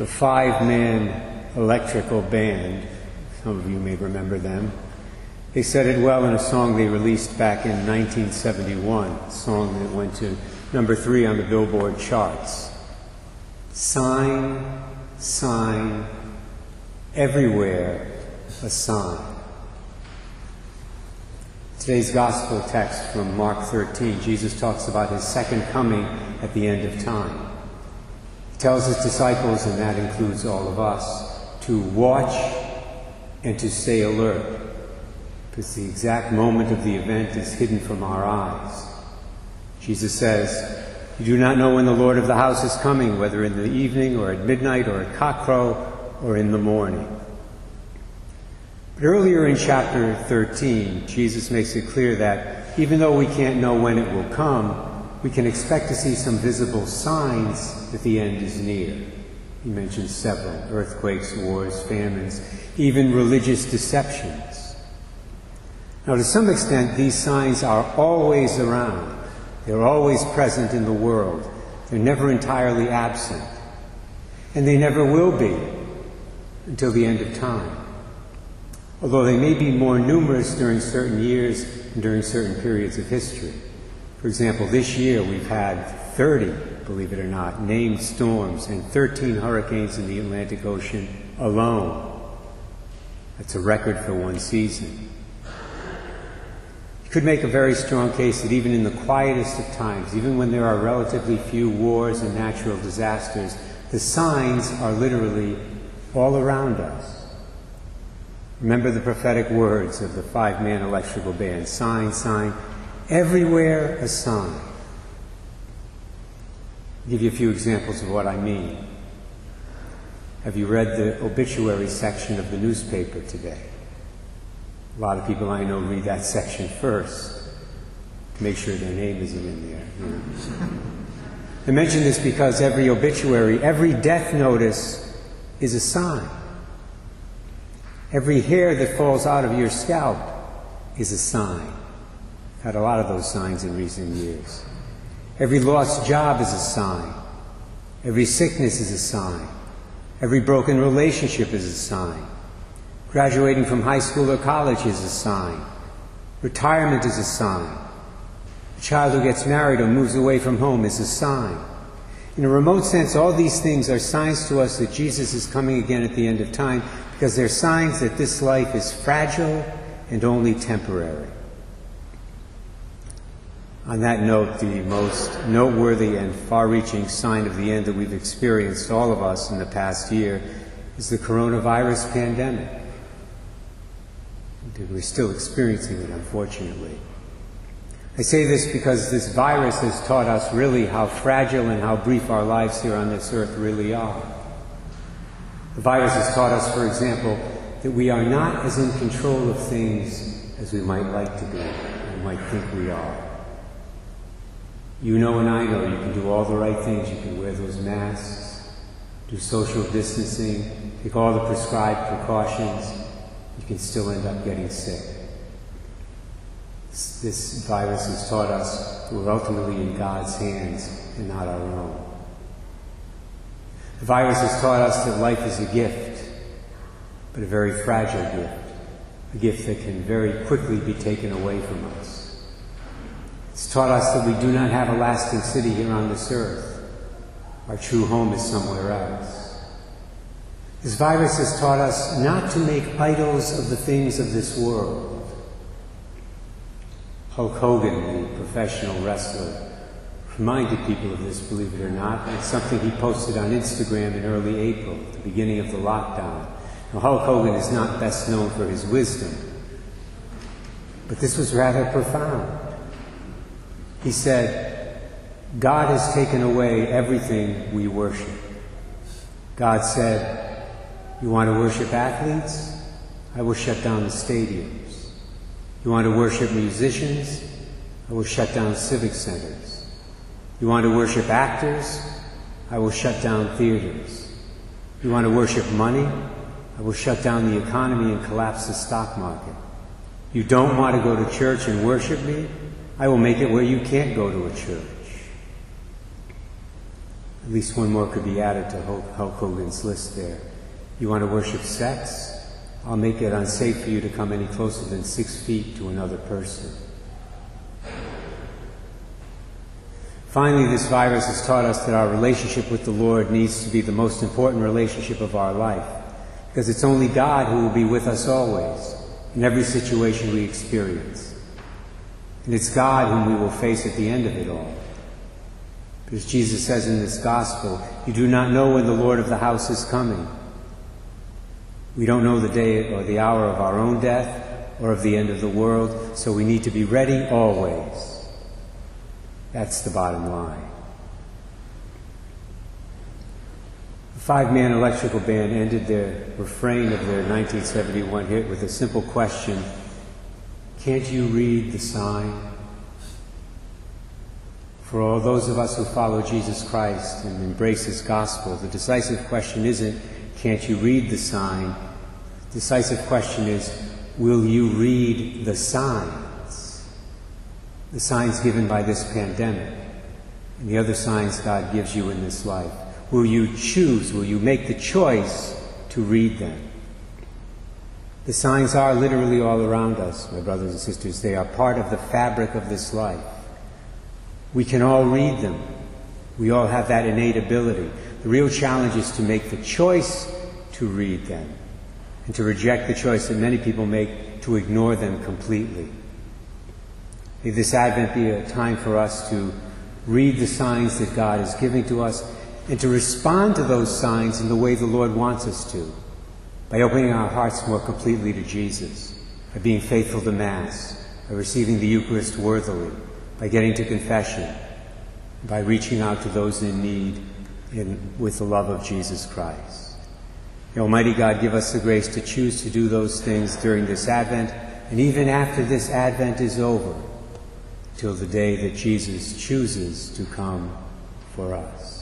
the five man electrical band. Some of you may remember them. They said it well in a song they released back in 1971, a song that went to number three on the Billboard charts. Sign, sign, everywhere a sign. Today's gospel text from Mark 13, Jesus talks about his second coming at the end of time. Tells his disciples, and that includes all of us, to watch and to stay alert, because the exact moment of the event is hidden from our eyes. Jesus says, You do not know when the Lord of the house is coming, whether in the evening or at midnight or at cockcrow or in the morning. But earlier in chapter 13, Jesus makes it clear that even though we can't know when it will come, we can expect to see some visible signs that the end is near. He mentions several earthquakes, wars, famines, even religious deceptions. Now, to some extent, these signs are always around. They're always present in the world. They're never entirely absent. And they never will be until the end of time. Although they may be more numerous during certain years and during certain periods of history. For example, this year we've had 30, believe it or not, named storms and 13 hurricanes in the Atlantic Ocean alone. That's a record for one season. You could make a very strong case that even in the quietest of times, even when there are relatively few wars and natural disasters, the signs are literally all around us. Remember the prophetic words of the five man electrical band sign, sign, everywhere a sign. I'll give you a few examples of what I mean. Have you read the obituary section of the newspaper today? A lot of people I know read that section first to make sure their name isn't in there. You know. I mention this because every obituary, every death notice is a sign. Every hair that falls out of your scalp is a sign. Had a lot of those signs in recent years. Every lost job is a sign. Every sickness is a sign. Every broken relationship is a sign. Graduating from high school or college is a sign. Retirement is a sign. A child who gets married or moves away from home is a sign. In a remote sense, all these things are signs to us that Jesus is coming again at the end of time because they're signs that this life is fragile and only temporary. On that note, the most noteworthy and far reaching sign of the end that we've experienced, all of us, in the past year is the coronavirus pandemic. We're still experiencing it, unfortunately. I say this because this virus has taught us really how fragile and how brief our lives here on this earth really are. The virus has taught us, for example, that we are not as in control of things as we might like to be and might think we are. You know and I know you can do all the right things. You can wear those masks, do social distancing, take all the prescribed precautions. You can still end up getting sick. This virus has taught us we're ultimately in God's hands and not our own. The virus has taught us that life is a gift, but a very fragile gift, a gift that can very quickly be taken away from us. It's taught us that we do not have a lasting city here on this earth. Our true home is somewhere else. This virus has taught us not to make idols of the things of this world. Hulk Hogan, the professional wrestler, reminded people of this, believe it or not. It's something he posted on Instagram in early April, the beginning of the lockdown. Now, Hulk Hogan is not best known for his wisdom, but this was rather profound. He said, God has taken away everything we worship. God said, You want to worship athletes? I will shut down the stadiums. You want to worship musicians? I will shut down civic centers. You want to worship actors? I will shut down theaters. You want to worship money? I will shut down the economy and collapse the stock market. You don't want to go to church and worship me? I will make it where you can't go to a church. At least one more could be added to Hulk Hogan's list there. You want to worship sex? I'll make it unsafe for you to come any closer than six feet to another person. Finally, this virus has taught us that our relationship with the Lord needs to be the most important relationship of our life, because it's only God who will be with us always, in every situation we experience. And it's God whom we will face at the end of it all. Because Jesus says in this gospel, You do not know when the Lord of the house is coming. We don't know the day or the hour of our own death or of the end of the world, so we need to be ready always. That's the bottom line. The five man electrical band ended their refrain of their 1971 hit with a simple question Can't you read the sign? For all those of us who follow Jesus Christ and embrace his gospel, the decisive question isn't, can't you read the sign? The decisive question is, will you read the signs? The signs given by this pandemic and the other signs God gives you in this life. Will you choose, will you make the choice to read them? The signs are literally all around us, my brothers and sisters. They are part of the fabric of this life. We can all read them. We all have that innate ability. The real challenge is to make the choice to read them and to reject the choice that many people make to ignore them completely. May this Advent be a time for us to read the signs that God is giving to us and to respond to those signs in the way the Lord wants us to, by opening our hearts more completely to Jesus, by being faithful to Mass, by receiving the Eucharist worthily by getting to confession, by reaching out to those in need in, with the love of Jesus Christ. May Almighty God give us the grace to choose to do those things during this Advent and even after this Advent is over, till the day that Jesus chooses to come for us.